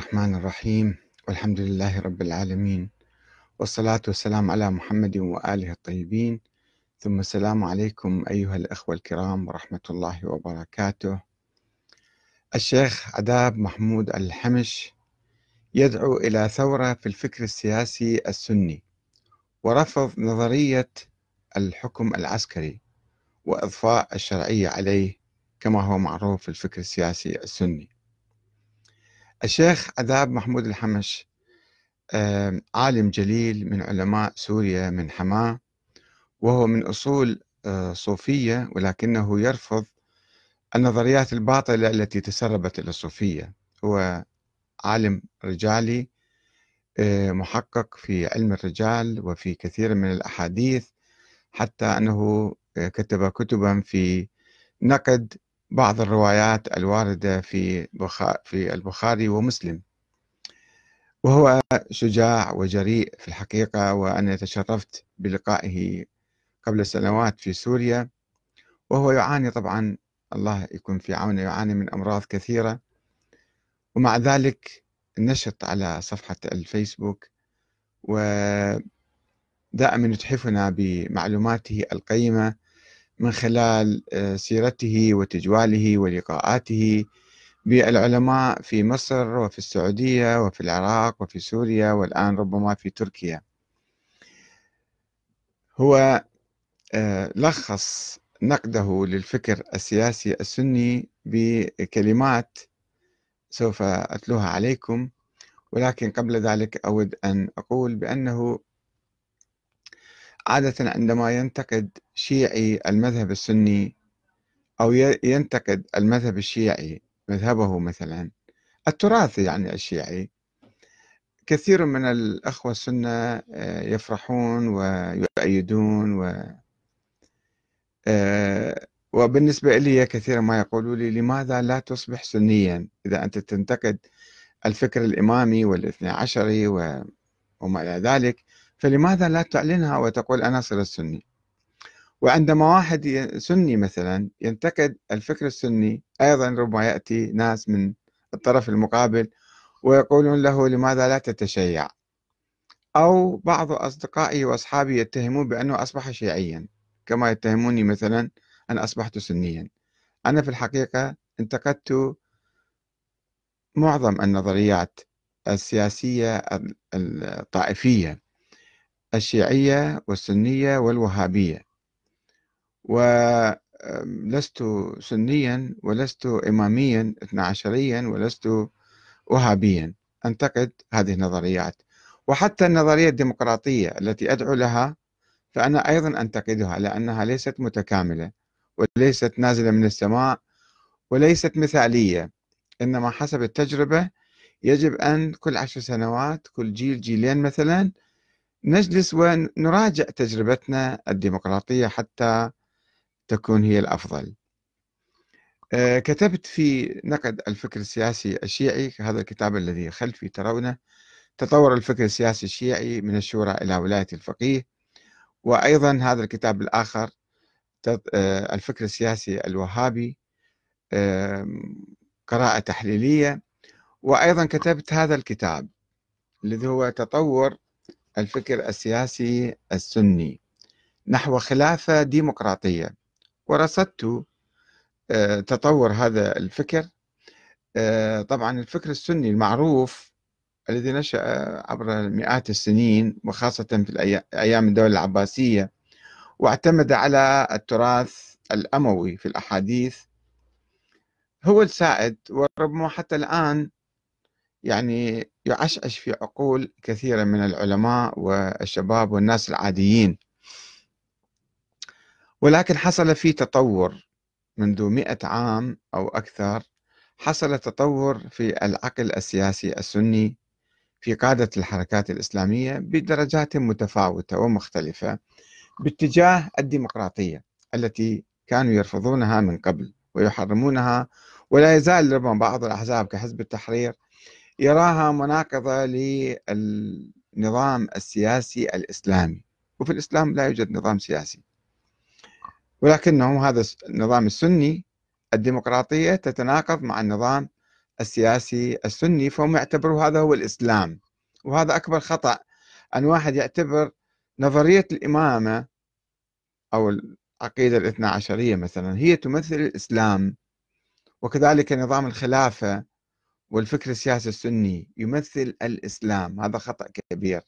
الرحمن الرحيم. والحمد لله رب العالمين. والصلاة والسلام على محمد وآله الطيبين. ثم السلام عليكم أيها الأخوة الكرام ورحمة الله وبركاته. الشيخ عذاب محمود الحمش يدعو إلى ثورة في الفكر السياسي السني ورفض نظرية الحكم العسكري وإضفاء الشرعية عليه كما هو معروف في الفكر السياسي السني. الشيخ عذاب محمود الحمش عالم جليل من علماء سوريا من حماة وهو من أصول آه، صوفية ولكنه يرفض النظريات الباطلة التي تسربت إلى الصوفية. هو عالم رجالي آه، محقق في علم الرجال وفي كثير من الأحاديث حتى أنه آه، كتب كتبا في نقد بعض الروايات الواردة في في البخاري ومسلم. وهو شجاع وجريء في الحقيقة وأنا تشرفت بلقائه قبل سنوات في سوريا. وهو يعاني طبعا الله يكون في عونه يعاني من أمراض كثيرة. ومع ذلك نشط على صفحة الفيسبوك ودائما يتحفنا بمعلوماته القيمة من خلال آه، سيرته وتجواله ولقاءاته بالعلماء في مصر وفي السعودية وفي العراق وفي سوريا والآن ربما في تركيا. هو آه، لخص نقده للفكر السياسي السني بكلمات سوف أتلوها عليكم ولكن قبل ذلك أود أن أقول بأنه عادة عندما ينتقد شيعي المذهب السني أو ينتقد المذهب الشيعي مذهبه مثلا التراث يعني الشيعي كثير من الأخوة السنة آه، يفرحون ويؤيدون و آه، وبالنسبة لي كثيرا ما يقولوا لي لماذا لا تصبح سنيا إذا أنت تنتقد الفكر الإمامي والإثنى عشري وما إلى ذلك. فلماذا لا تعلنها وتقول أنا صرت سني؟ وعندما واحد سني مثلا ينتقد الفكر السني أيضا ربما يأتي ناس من الطرف المقابل ويقولون له لماذا لا تتشيع؟ أو بعض أصدقائي وأصحابي يتهمون بأنه أصبح شيعيا كما يتهموني مثلا أن أصبحت سنيا. أنا في الحقيقة انتقدت معظم النظريات السياسية الطائفية. الشيعية والسنية والوهابية. ولست سنيا ولست إماميا اثنا عشريا ولست وهابيا. أنتقد هذه النظريات. وحتى النظرية الديمقراطية التي أدعو لها فأنا أيضا أنتقدها لأنها ليست متكاملة وليست نازلة من السماء وليست مثالية. إنما حسب التجربة يجب أن كل عشر سنوات كل جيل جيلين مثلا نجلس ونراجع تجربتنا الديمقراطية حتى تكون هي الأفضل. آه، كتبت في نقد الفكر السياسي الشيعي هذا الكتاب الذي خلفي ترونه تطور الفكر السياسي الشيعي من الشورى إلى ولاية الفقيه. وأيضا هذا الكتاب الآخر آه، الفكر السياسي الوهابي قراءة تحليلية. وأيضا كتبت هذا الكتاب الذي هو تطور الفكر السياسي السني نحو خلافة ديمقراطية. ورصدت آه، تطور هذا الفكر. آه، طبعا الفكر السني المعروف الذي نشأ عبر مئات السنين وخاصة في أيام الدولة العباسية واعتمد على التراث الأموي في الأحاديث. هو السائد وربما حتى الآن يعني يعشعش في عقول كثيرة من العلماء والشباب والناس العاديين. ولكن حصل في تطور منذ مئة عام أو أكثر. حصل تطور في العقل السياسي السني في قادة الحركات الإسلامية بدرجات متفاوتة ومختلفة باتجاه الديمقراطية التي كانوا يرفضونها من قبل ويحرمونها ولا يزال ربما بعض الأحزاب كحزب التحرير يراها مناقضة للنظام السياسي الإسلامي. وفي الإسلام لا يوجد نظام سياسي. ولكنه هذا النظام السني الديمقراطية تتناقض مع النظام السياسي السني فهم يعتبروا هذا هو الإسلام. وهذا أكبر خطأ. أن واحد يعتبر نظرية الإمامة أو العقيدة الاثنى عشرية مثلا هي تمثل الإسلام. وكذلك نظام الخلافة والفكر السياسي السني يمثل الإسلام هذا خطأ كبير.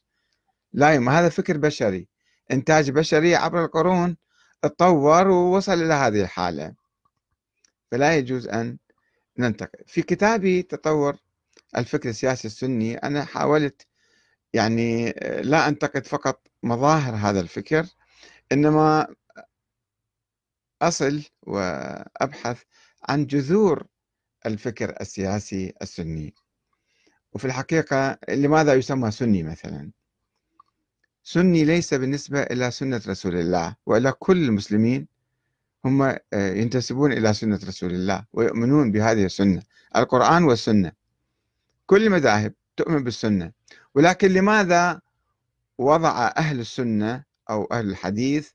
لا يم هذا فكر بشري. إنتاج بشري عبر القرون تطور ووصل إلى هذه الحالة. فلا يجوز أن ننتقد. في كتابي تطور الفكر السياسي السني أنا حاولت يعني لا أنتقد فقط مظاهر هذا الفكر إنما أصل وأبحث عن جذور الفكر السياسي السني. وفي الحقيقة لماذا يسمى سني مثلا؟ سني ليس بالنسبة إلى سنة رسول الله وإلى كل المسلمين هم آه، ينتسبون إلى سنة رسول الله ويؤمنون بهذه السنة القرآن والسنة. كل المذاهب تؤمن بالسنة. ولكن لماذا وضع أهل السنة أو أهل الحديث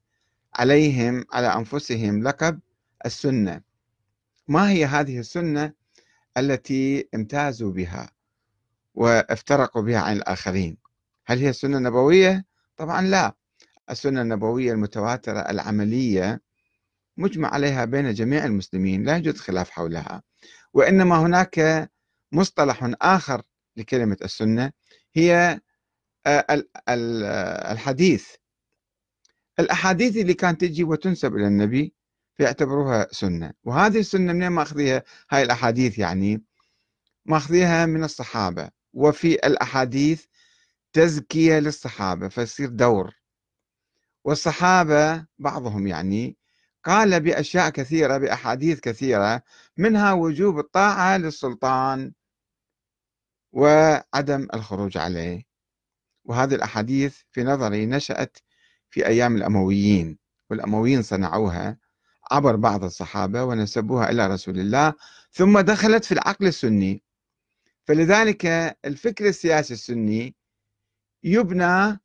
عليهم على أنفسهم لقب السنة؟ ما هي هذه السنة التي امتازوا بها وافترقوا بها عن الآخرين؟ هل هي السنة النبوية؟ طبعا لا. السنة النبوية المتواترة العملية مجمع عليها بين جميع المسلمين لا يوجد خلاف حولها. وإنما هناك مصطلح آخر لكلمة السنة هي آه، الحديث. الأحاديث اللي كانت تجي وتنسب إلى النبي فيعتبروها سنة. وهذه السنة منين ماخذيها هاي الأحاديث يعني ماخذيها من الصحابة وفي الأحاديث تزكية للصحابة فيصير دور. والصحابة بعضهم يعني قال بأشياء كثيرة بأحاديث كثيرة منها وجوب الطاعة للسلطان وعدم الخروج عليه. وهذه الأحاديث في نظري نشأت في أيام الأمويين والأمويين صنعوها عبر بعض الصحابة ونسبوها إلى رسول الله ثم دخلت في العقل السني. فلذلك الفكر السياسي السني يبنى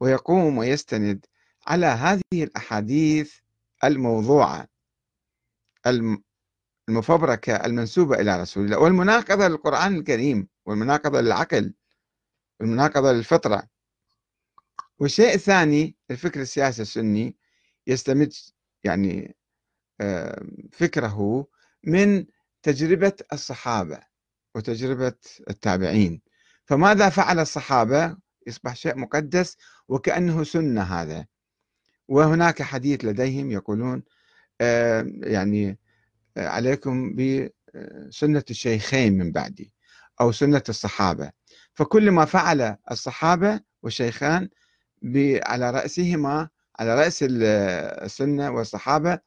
ويقوم ويستند على هذه الأحاديث الموضوعة المفبركة المنسوبة إلى رسول الله والمناقضة للقرآن الكريم والمناقضة للعقل والمناقضة للفطرة. والشيء الثاني الفكر السياسي السني يستمد يعني فكره من تجربة الصحابة وتجربة التابعين. فماذا فعل الصحابة؟ يصبح شيء مقدس وكأنه سنة هذا. وهناك حديث لديهم يقولون يعني عليكم بسنة الشيخين من بعدي أو سنة الصحابة. فكل ما فعل الصحابة والشيخان على رأسهما على رأس السنة والصحابة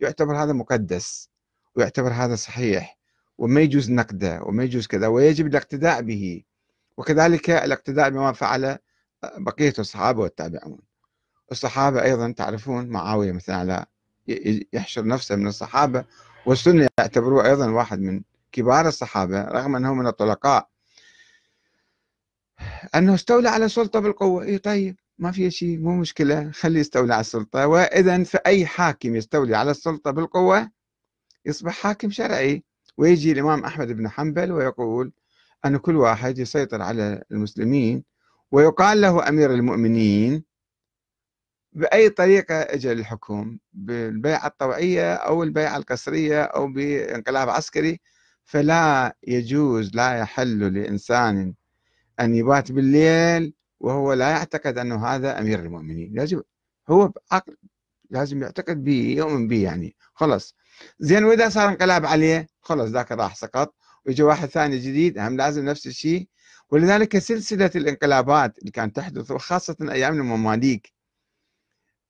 يعتبر هذا مقدس ويعتبر هذا صحيح وما يجوز نقده وما يجوز كذا ويجب الاقتداء به. وكذلك الاقتداء بما فعل بقية الصحابة والتابعون. الصحابة أيضا تعرفون معاوية مثلا على يحشر نفسه من الصحابة والسنة يعتبروه أيضا واحد من كبار الصحابة رغم أنه من الطلقاء. أنه استولى على السلطة بالقوة. إيه طيب؟ ما في شيء مو مشكلة خليه يستولي على السلطة. وإذا فأي حاكم يستولي على السلطة بالقوة يصبح حاكم شرعي. ويجي الإمام أحمد بن حنبل ويقول أن كل واحد يسيطر على المسلمين. ويقال له أمير المؤمنين بأي طريقة اجى للحكم بالبيعة الطوعية أو البيعة القسرية أو بانقلاب عسكري. فلا يجوز لا يحل لإنسان أن يبات بالليل وهو لا يعتقد أنه هذا أمير المؤمنين. لازم هو عقل لازم يعتقد به يؤمن به يعني. خلص زين وإذا صار انقلاب عليه خلص ذاك راح سقط. ويجي واحد ثاني جديد هم لازم نفس الشيء. ولذلك سلسلة الانقلابات اللي كانت تحدث وخاصة أيام المماليك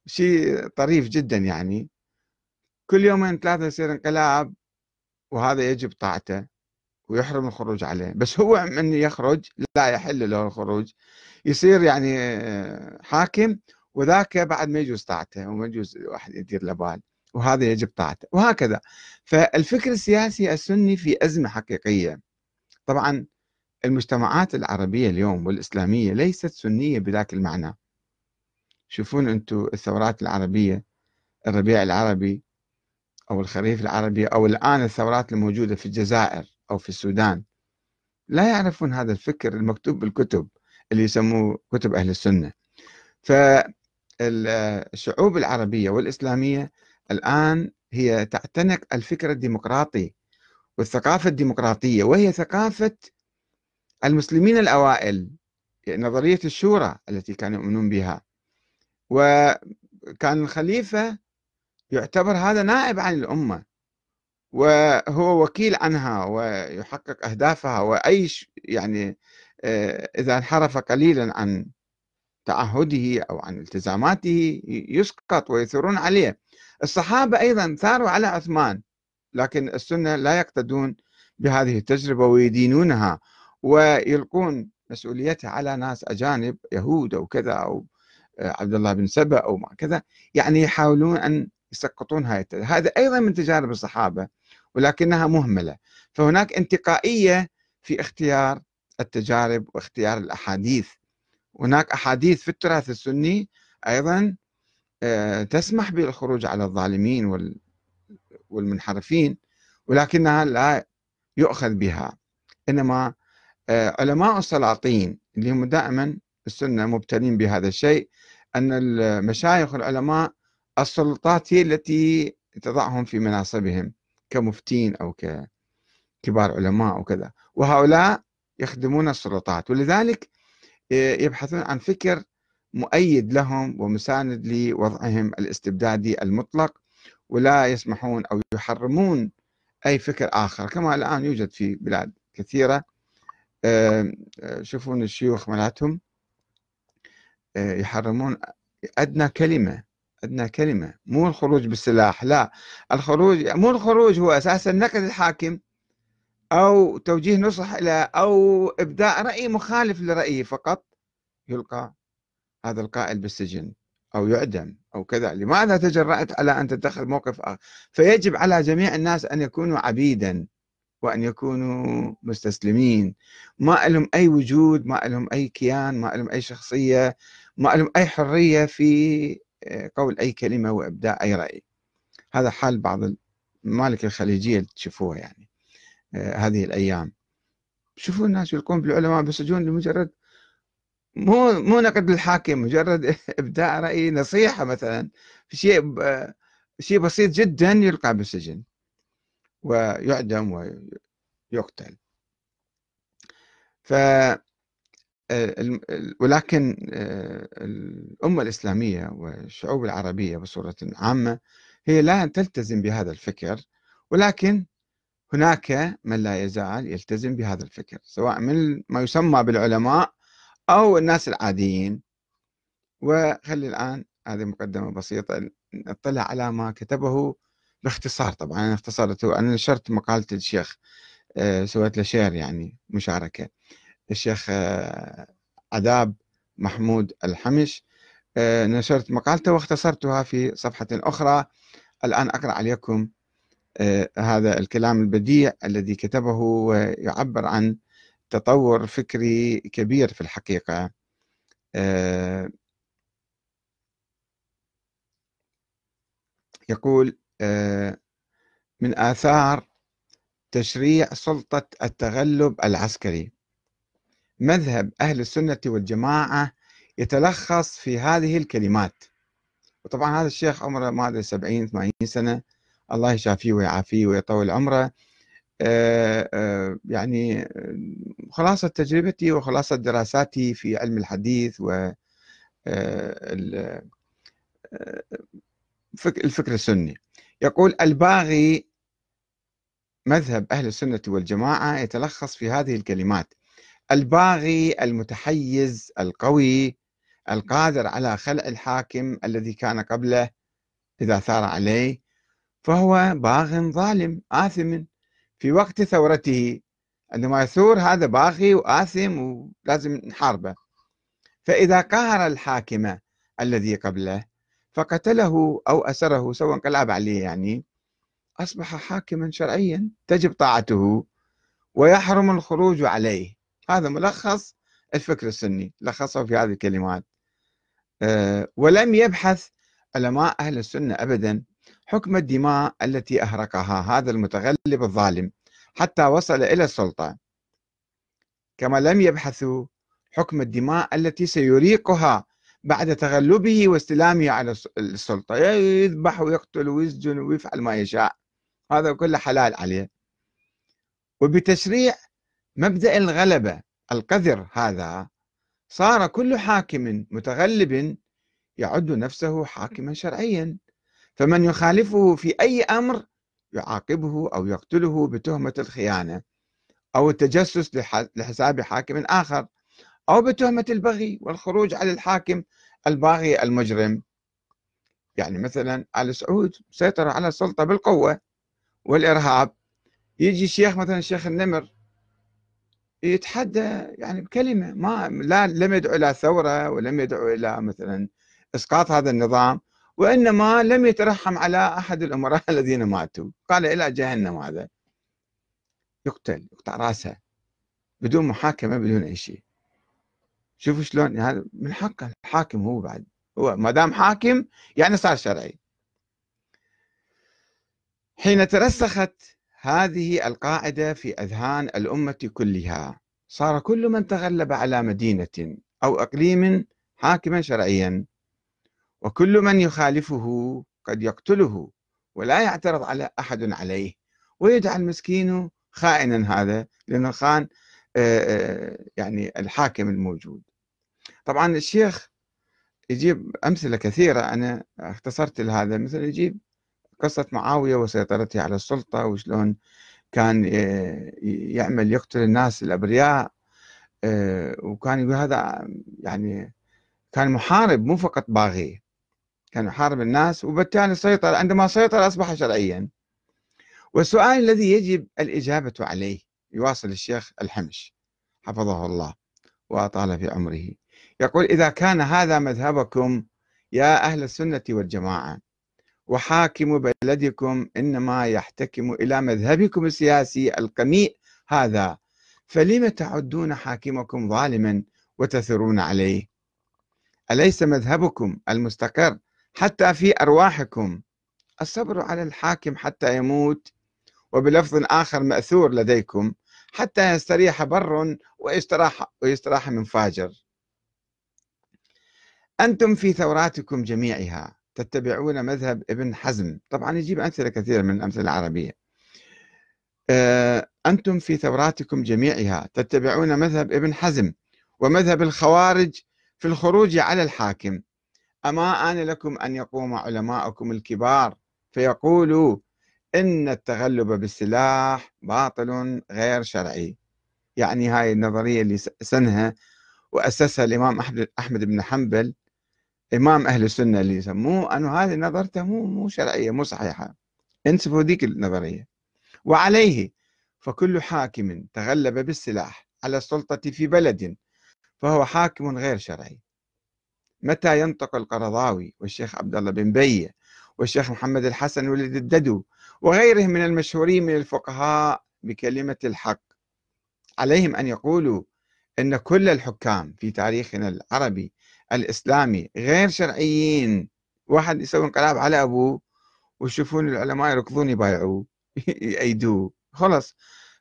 شيء طريف جدا يعني. كل يومين ثلاثة يصير انقلاب وهذا يجب طاعته. ويحرم الخروج عليه. بس هو من يخرج لا يحل له الخروج. يصير يعني حاكم وذاك بعد ما يجوز طاعته وما يجوز واحد يدير له بال وهذا يجب طاعته وهكذا. فالفكر السياسي السني في أزمة حقيقية. طبعا المجتمعات العربية اليوم والإسلامية ليست سنية بذاك المعنى. شوفون أنتم الثورات العربية الربيع العربي أو الخريف العربي أو الآن الثورات الموجودة في الجزائر. أو في السودان. لا يعرفون هذا الفكر المكتوب بالكتب اللي يسموه كتب أهل السنة. فالشعوب العربية والإسلامية الآن هي تعتنق الفكر الديمقراطي والثقافة الديمقراطية وهي ثقافة المسلمين الأوائل نظرية الشورى التي كانوا يؤمنون بها. وكان الخليفة يعتبر هذا نائب عن الأمة. وهو وكيل عنها ويحقق أهدافها وأي يعني آه، إذا انحرف قليلا عن تعهده أو عن التزاماته يسقط ويثورون عليه. الصحابة أيضا ثاروا على عثمان لكن السنة لا يقتدون بهذه التجربة ويدينونها ويلقون مسؤوليتها على ناس أجانب يهود أو كذا أو آه، عبد الله بن سبأ أو كذا يعني يحاولون أن يسقطون هاي هذا أيضا من تجارب الصحابة. ولكنها مهملة. فهناك انتقائية في اختيار التجارب واختيار الأحاديث. هناك أحاديث في التراث السني أيضا آه، تسمح بالخروج على الظالمين والمنحرفين ولكنها لا يؤخذ بها. إنما آه، علماء السلاطين اللي هم دائما السنة مبتلين بهذا الشيء أن المشايخ العلماء السلطات هي التي تضعهم في مناصبهم. كمفتين أو ككبار علماء وكذا. وهؤلاء يخدمون السلطات. ولذلك آه، يبحثون عن فكر مؤيد لهم ومساند لوضعهم الاستبدادي المطلق ولا يسمحون أو يحرمون أي فكر آخر. كما الآن يوجد في بلاد كثيرة. آه، شوفون الشيوخ مالتهم آه، يحرمون أدنى كلمة أدنى كلمة مو الخروج بالسلاح لا الخروج مو الخروج هو أساسا نقد الحاكم أو توجيه نصح له أو إبداء رأي مخالف لرأيه فقط يلقى هذا القائل بالسجن أو يعدم أو كذا. لماذا تجرأت على أن تتخذ موقف آخر؟ فيجب على جميع الناس أن يكونوا عبيدا وأن يكونوا مستسلمين. ما لهم أي وجود ما لهم أي كيان ما لهم أي شخصية ما لهم أي حرية في قول أي كلمة وإبداء أي رأي. هذا حال بعض الممالك الخليجية اللي تشوفوها يعني آه، هذه الأيام. شوفوا الناس يلقون بالعلماء بالسجون لمجرد مو مو نقد الحاكم مجرد ابداء رأي نصيحة مثلا. في شيء شيء بسيط جدا يلقى بالسجن ويعدم ويقتل. ف ولكن آه، الأمة الإسلامية والشعوب العربية بصورة عامة هي لا تلتزم بهذا الفكر ولكن هناك من لا يزال يلتزم بهذا الفكر سواء من ما يسمى بالعلماء أو الناس العاديين. وخلي الآن هذه مقدمة بسيطة نطلع على ما كتبه باختصار. طبعا أنا اختصرته أنا نشرت مقالة الشيخ آه، سويت له شير يعني مشاركة. الشيخ آه، عذاب محمود الحمش. آه، نشرت مقالته واختصرتها في صفحة أخرى. الآن أقرأ عليكم هذا الكلام البديع الذي كتبه ويعبر عن تطور فكري كبير في الحقيقة. آه، يقول آه، من آثار تشريع سلطة التغلب العسكري. مذهب أهل السنة والجماعة يتلخص في هذه الكلمات. وطبعا هذا الشيخ عمره ما أدري 70 80 سنة. الله يشافيه ويعافيه ويطول عمره. آه، آه، يعني آه، خلاصة تجربتي وخلاصة دراساتي في علم الحديث و الفكر السني. يقول الباغي مذهب أهل السنة والجماعة يتلخص في هذه الكلمات. الباغي المتحيز القوي القادر على خلع الحاكم الذي كان قبله إذا ثار عليه فهو باغ ظالم آثم. في وقت ثورته عندما يثور هذا باغي وآثم ولازم نحاربه. فإذا قهر الحاكم الذي قبله فقتله أو أسره سواء انقلب عليه يعني أصبح حاكما شرعيا تجب طاعته ويحرم الخروج عليه. هذا ملخص الفكر السني لخصه في هذه الكلمات. أه ولم يبحث علماء أهل السنة أبدا حكم الدماء التي أهرقها هذا المتغلب الظالم حتى وصل إلى السلطة. كما لم يبحثوا حكم الدماء التي سيريقها بعد تغلبه واستلامه على السلطة. يذبح ويقتل ويسجن ويفعل ما يشاء. هذا كله حلال عليه. وبتشريع مبدأ الغلبة القذر هذا صار كل حاكم متغلب يعد نفسه حاكما شرعيا. فمن يخالفه في أي أمر يعاقبه أو يقتله بتهمة الخيانة أو التجسس لحساب حاكم آخر أو بتهمة البغي والخروج على الحاكم الباغي المجرم. يعني مثلا آل سعود سيطر على السلطة بالقوة والإرهاب. يجي شيخ مثلا الشيخ النمر يتحدى يعني بكلمة ما لا لم يدعو إلى ثورة ولم يدعو إلى مثلا إسقاط هذا النظام وإنما لم يترحم على أحد الأمراء الذين ماتوا. قال إلى جهنم هذا. يقتل يقطع رأسه بدون محاكمة بدون أي شيء. شوفوا شلون هذا من حقه الحاكم هو بعد. هو ما دام حاكم يعني صار شرعي. حين ترسخت هذه القاعدة في أذهان الأمة كلها. صار كل من تغلب على مدينة أو إقليم حاكما شرعيا وكل من يخالفه قد يقتله ولا يعترض على أحد عليه ويدعى المسكين خائنا هذا لأن الخان يعني الحاكم الموجود. طبعا الشيخ يجيب أمثلة كثيرة أنا اختصرت لهذا مثل يجيب قصة معاوية وسيطرته على السلطة وشلون كان يعمل يقتل الناس الأبرياء وكان يقول هذا يعني كان محارب مو فقط باغي كان يحارب الناس وبالتالي سيطر عندما سيطر أصبح شرعيا. والسؤال الذي يجب الإجابة عليه يواصل الشيخ الحمش حفظه الله وأطال في عمره. يقول إذا كان هذا مذهبكم يا أهل السنة والجماعة وحاكم بلدكم إنما يحتكم إلى مذهبكم السياسي القميء هذا. فلم تعدون حاكمكم ظالما وتثرون عليه؟ أليس مذهبكم المستقر حتى في أرواحكم؟ الصبر على الحاكم حتى يموت وبلفظ آخر مأثور لديكم حتى يستريح بر ويستراح, ويستراح من فاجر. أنتم في ثوراتكم جميعها. تتبعون مذهب ابن حزم. طبعا يجيب أمثلة كثيرة من الأمثلة العربية. آه، أنتم في ثوراتكم جميعها تتبعون مذهب ابن حزم ومذهب الخوارج في الخروج على الحاكم. أما آن لكم أن يقوم علماءكم الكبار فيقولوا إن التغلب بالسلاح باطل غير شرعي. يعني هاي النظرية اللي سنها وأسسها الإمام أحمد بن حنبل إمام أهل السنة اللي يسموه أنه هذه نظرته مو مو شرعية مو صحيحة. انسفوا ذيك النظرية. وعليه فكل حاكم تغلب بالسلاح على السلطة في بلد فهو حاكم غير شرعي. متى ينطق القرضاوي والشيخ عبد الله بن بيه والشيخ محمد الحسن ولد الددو وغيرهم من المشهورين من الفقهاء بكلمة الحق عليهم أن يقولوا أن كل الحكام في تاريخنا العربي الإسلامي غير شرعيين. واحد يسوي انقلاب على أبوه ويشوفون العلماء يركضون يبايعوه يأيدوه. خلص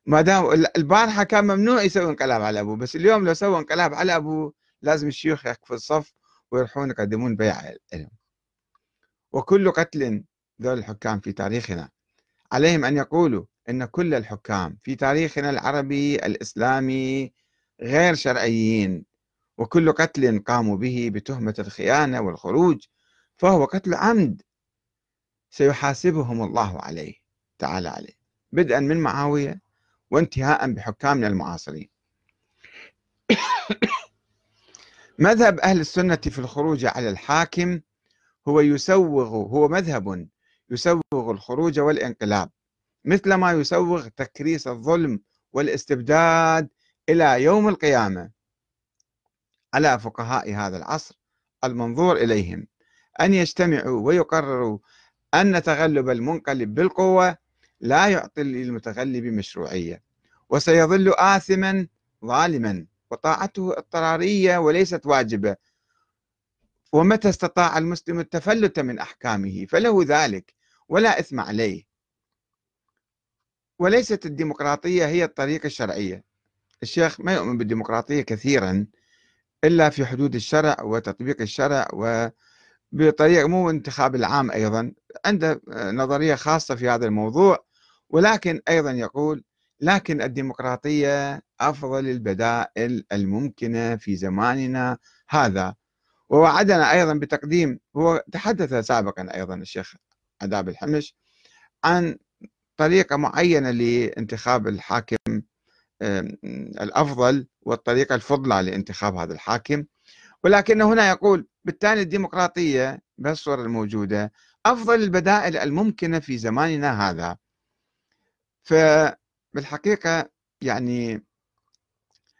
ما دام البارحة كان ممنوع يسوي انقلاب على أبوه بس اليوم لو سوى انقلاب على أبوه لازم الشيوخ يقفوا الصف ويروحون يقدمون بيعة لهم. وكل قتل ذول الحكام في تاريخنا. عليهم أن يقولوا أن كل الحكام في تاريخنا العربي الإسلامي غير شرعيين. وكل قتل قاموا به بتهمة الخيانة والخروج فهو قتل عمد سيحاسبهم الله عليه تعالى عليه. بدءا من معاوية وانتهاء بحكامنا المعاصرين. مذهب أهل السنة في الخروج على الحاكم هو يسوغ هو مذهب يسوغ الخروج والانقلاب مثل ما يسوغ تكريس الظلم والاستبداد إلى يوم القيامة. على فقهاء هذا العصر المنظور إليهم أن يجتمعوا ويقرروا أن تغلب المنقلب بالقوة لا يعطي للمتغلب مشروعية وسيظل آثما ظالما وطاعته اضطرارية وليست واجبة. ومتى استطاع المسلم التفلت من أحكامه؟ فله ذلك ولا إثم عليه. وليست الديمقراطية هي الطريقة الشرعية. الشيخ ما يؤمن بالديمقراطية كثيرا إلا في حدود الشرع وتطبيق الشرع وبطريقة مو انتخاب العام أيضا عنده نظرية خاصة في هذا الموضوع ولكن أيضا يقول لكن الديمقراطية أفضل البدائل الممكنة في زماننا هذا. ووعدنا أيضا بتقديم هو تحدث سابقا أيضا الشيخ عذاب الحمش عن طريقة معينة لانتخاب الحاكم الأفضل والطريقة الفضلى لانتخاب هذا الحاكم. ولكن هنا يقول بالتالي الديمقراطية بهالصورة الموجودة أفضل البدائل الممكنة في زماننا هذا. فبالحقيقة يعني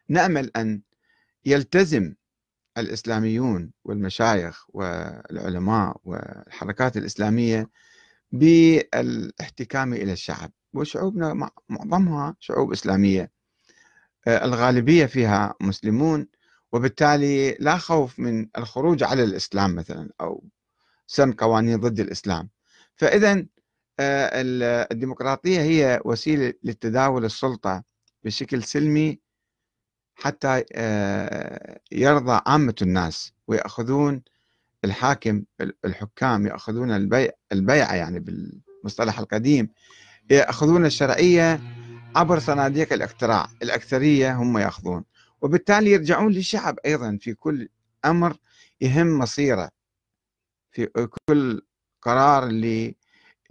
نأمل أن يلتزم الإسلاميون والمشايخ والعلماء والحركات الإسلامية بالاحتكام إلى الشعب. وشعوبنا معظمها شعوب إسلامية. الغالبية فيها مسلمون وبالتالي لا خوف من الخروج على الإسلام مثلا أو سن قوانين ضد الإسلام. فإذا آه، الديمقراطية هي وسيلة لتداول السلطة بشكل سلمي حتى آه، يرضى عامة الناس ويأخذون الحاكم الحكام يأخذون البيع البيعة يعني بالمصطلح القديم يأخذون الشرعية عبر صناديق الاقتراع الأكثرية هم يأخذون. وبالتالي يرجعون للشعب أيضا في كل أمر يهم مصيره في كل قرار اللي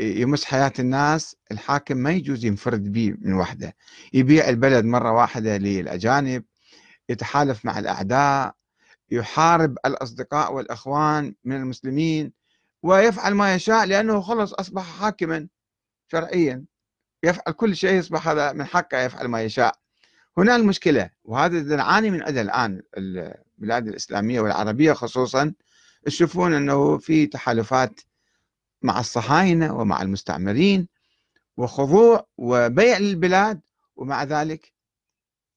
يمس حياة الناس. الحاكم ما يجوز ينفرد به من وحده يبيع البلد مرة واحدة للأجانب يتحالف مع الأعداء يحارب الأصدقاء والأخوان من المسلمين ويفعل ما يشاء لأنه خلص أصبح حاكما شرعيا. يفعل كل شيء يصبح هذا من حقه يفعل ما يشاء. هنا المشكلة وهذا نعاني من أدى الآن البلاد الإسلامية والعربية خصوصا تشوفون أنه في تحالفات مع الصهاينة ومع المستعمرين وخضوع وبيع للبلاد ومع ذلك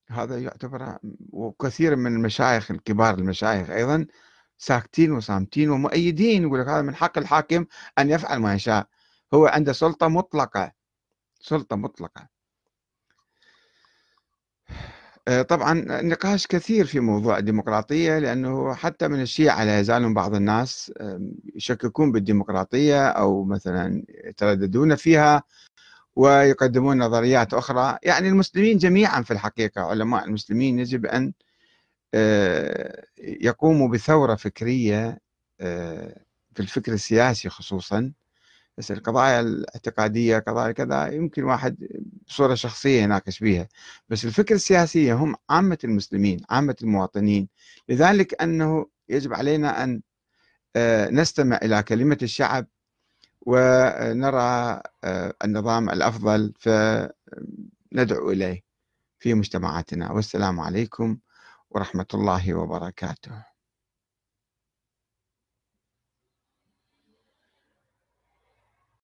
هذا يعتبر وكثير من المشايخ الكبار المشايخ أيضا ساكتين وصامتين ومؤيدين يقول لك هذا من حق الحاكم أن يفعل ما يشاء. هو عنده سلطة مطلقة. سلطة مطلقة. آه، طبعا نقاش كثير في موضوع الديمقراطية لأنه حتى من الشيعة لا يزال بعض الناس يشككون بالديمقراطية أو مثلا يترددون فيها ويقدمون نظريات أخرى. يعني المسلمين جميعا في الحقيقة علماء المسلمين يجب أن آه، يقوموا بثورة فكرية آه، في الفكر السياسي خصوصا. بس القضايا الاعتقادية قضايا كذا يمكن واحد بصورة شخصية يناقش بها بس الفكر السياسية هم عامة المسلمين عامة المواطنين. لذلك أنه يجب علينا أن آه، نستمع إلى كلمة الشعب ونرى آه، النظام الأفضل فندعو إليه في مجتمعاتنا. والسلام عليكم ورحمة الله وبركاته.